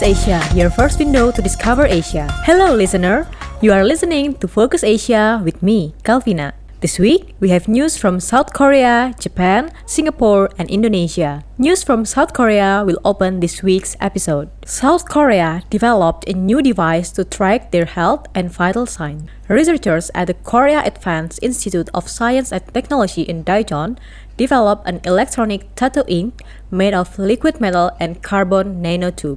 Focus Asia, your first window to discover Asia. Hello, listener. You are listening to Focus Asia with me, Calvina. This week, we have news from South Korea, Japan, Singapore, and Indonesia. News from South Korea will open this week's episode. South Korea developed a new device to track their health and vital signs. Researchers at the Korea Advanced Institute of Science and Technology in Daejeon developed an electronic tattoo ink made of liquid metal and carbon nanotube.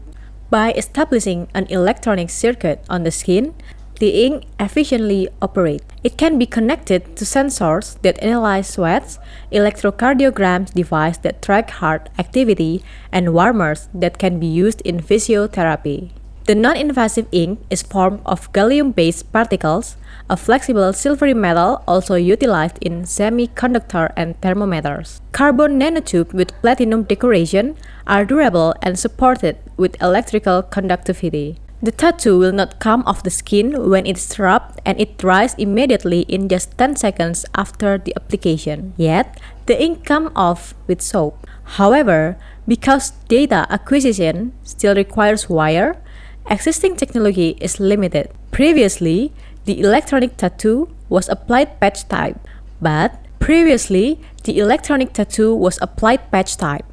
By establishing an electronic circuit on the skin, the ink efficiently operates. It can be connected to sensors that analyze sweats, electrocardiograms device that track heart activity, and warmers that can be used in physiotherapy. The non-invasive ink is formed of gallium-based particles, a flexible silvery metal also utilized in semiconductor and thermometers. Carbon nanotube with platinum decoration are durable and supported with electrical conductivity. The tattoo will not come off the skin when it's rubbed and it dries immediately in just 10 seconds after the application. Yet, the ink comes off with soap. However, because data acquisition still requires wire, existing technology is limited. Previously, the electronic tattoo was applied patch type, but previously the electronic tattoo was applied patch type.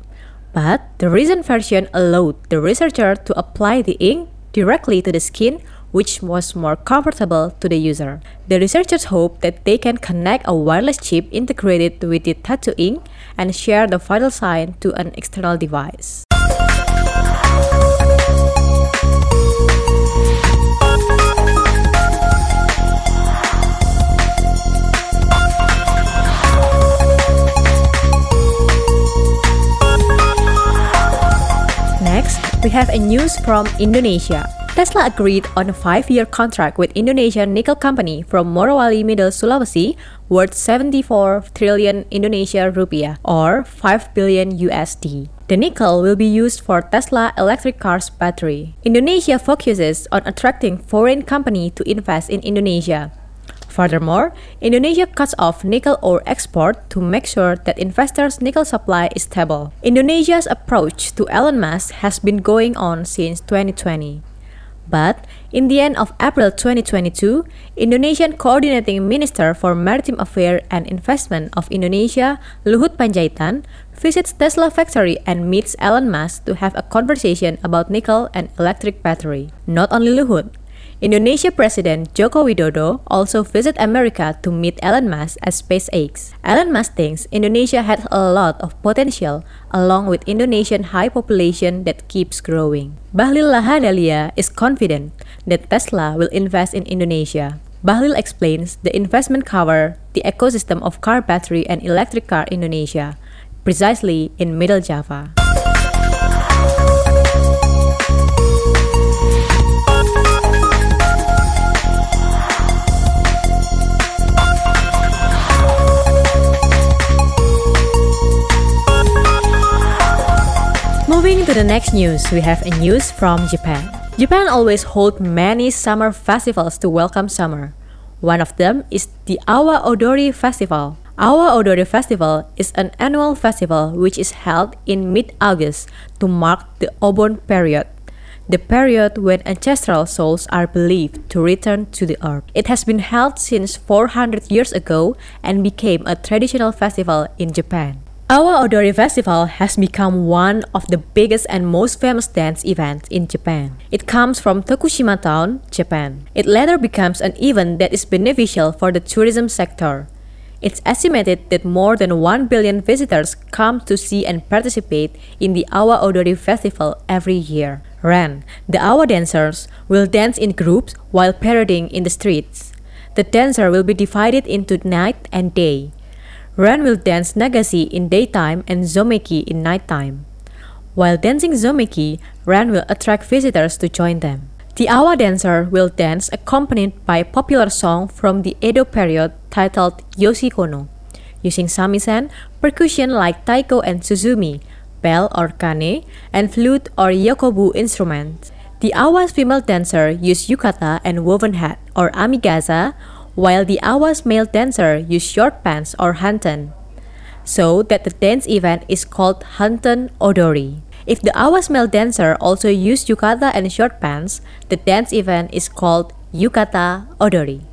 But the recent version allowed the researcher to apply the ink directly to the skin, which was more comfortable to the user. The researchers hope that they can connect a wireless chip integrated with the tattoo ink and share the vital sign to an external device. Next, we have a news from Indonesia. Tesla agreed on a five-year contract with Indonesian nickel company from Morowali Middle Sulawesi worth 74 trillion Indonesia rupiah or 5 billion USD. The nickel will be used for Tesla electric cars battery. Indonesia focuses on attracting foreign company to invest in Indonesia. Furthermore, Indonesia cuts off nickel ore export to make sure that investors' nickel supply is stable. Indonesia's approach to Elon Musk has been going on since 2020. But in the end of April 2022, Indonesian Coordinating Minister for Maritime Affairs and Investment of Indonesia, Luhut Panjaitan, visits Tesla factory and meets Elon Musk to have a conversation about nickel and electric battery. Not only Luhut, Indonesia President Joko Widodo also visited America to meet Elon Musk at SpaceX. Elon Musk thinks Indonesia has a lot of potential along with Indonesian high population that keeps growing. Bahlil Lahadalia is confident that Tesla will invest in Indonesia. Bahlil explains the investment cover the ecosystem of car battery and electric car Indonesia, precisely in Middle Java. To the next news, we have a news from Japan. Japan always hold many summer festivals to welcome summer. One of them is the Awa Odori Festival. Awa Odori Festival is an annual festival which is held in mid-August to mark the Obon period, the period when ancestral souls are believed to return to the earth. It has been held since 400 years ago and became a traditional festival in Japan. Awa Odori Festival has become one of the biggest and most famous dance events in Japan. It comes from Tokushima town, Japan. It later becomes an event that is beneficial for the tourism sector. It's estimated that more than 1 billion visitors come to see and participate in the Awa Odori Festival every year. Ren, the Awa dancers, will dance in groups while parading in the streets. The dancer will be divided into night and day. Ren will dance Nagashi in daytime and Zomeki in nighttime. While dancing Zomeki, Ren will attract visitors to join them. The Awa dancer will dance accompanied by a popular song from the Edo period titled Yoshikono, using samisen, percussion like taiko and tsuzumi, bell or kane, and flute or yokobue instruments. The Awa's female dancer use yukata and woven hat or amigaza, while the Awa's male dancer use short pants or hanten, so that the dance event is called Hanten Odori. If the Awas male dancer also used yukata and short pants, the dance event is called Yukata Odori.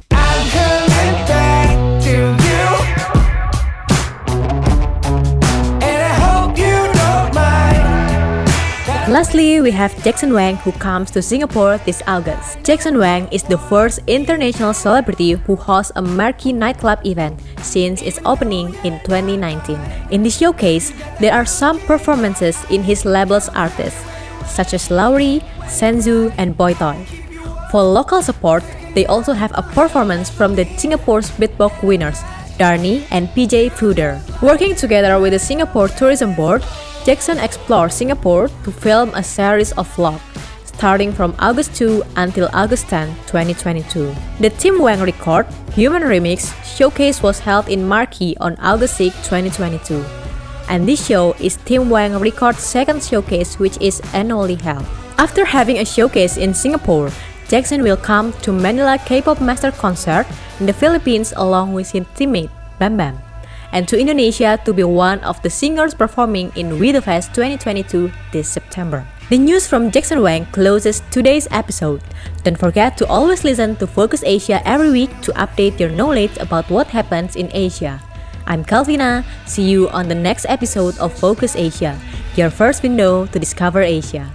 Lastly, we have Jackson Wang who comes to Singapore this August. Jackson Wang is the first international celebrity who hosts a marquee nightclub event since its opening in 2019. In this showcase, there are some performances in his label's artists, such as Lowry, Senzu, and Boy Toy. For local support, they also have a performance from the Singapore's Beatbox winners, Darnie and PJ Fuder. Working together with the Singapore Tourism Board, Jackson explored Singapore to film a series of vlogs, starting from August 2 until August 10, 2022. The Team Wang Record Human Remix showcase was held in Marquee on August 6, 2022. And this show is Team Wang Record's second showcase which is annually held. After having a showcase in Singapore, Jackson will come to Manila K-pop Master Concert in the Philippines along with his teammate Bam Bam and to Indonesia to be one of the singers performing in We Fest 2022 this September. The news from Jackson Wang closes today's episode. Don't forget to always listen to Focus Asia every week to update your knowledge about what happens in Asia. I'm Calvina. See you on the next episode of Focus Asia, your first window to discover Asia.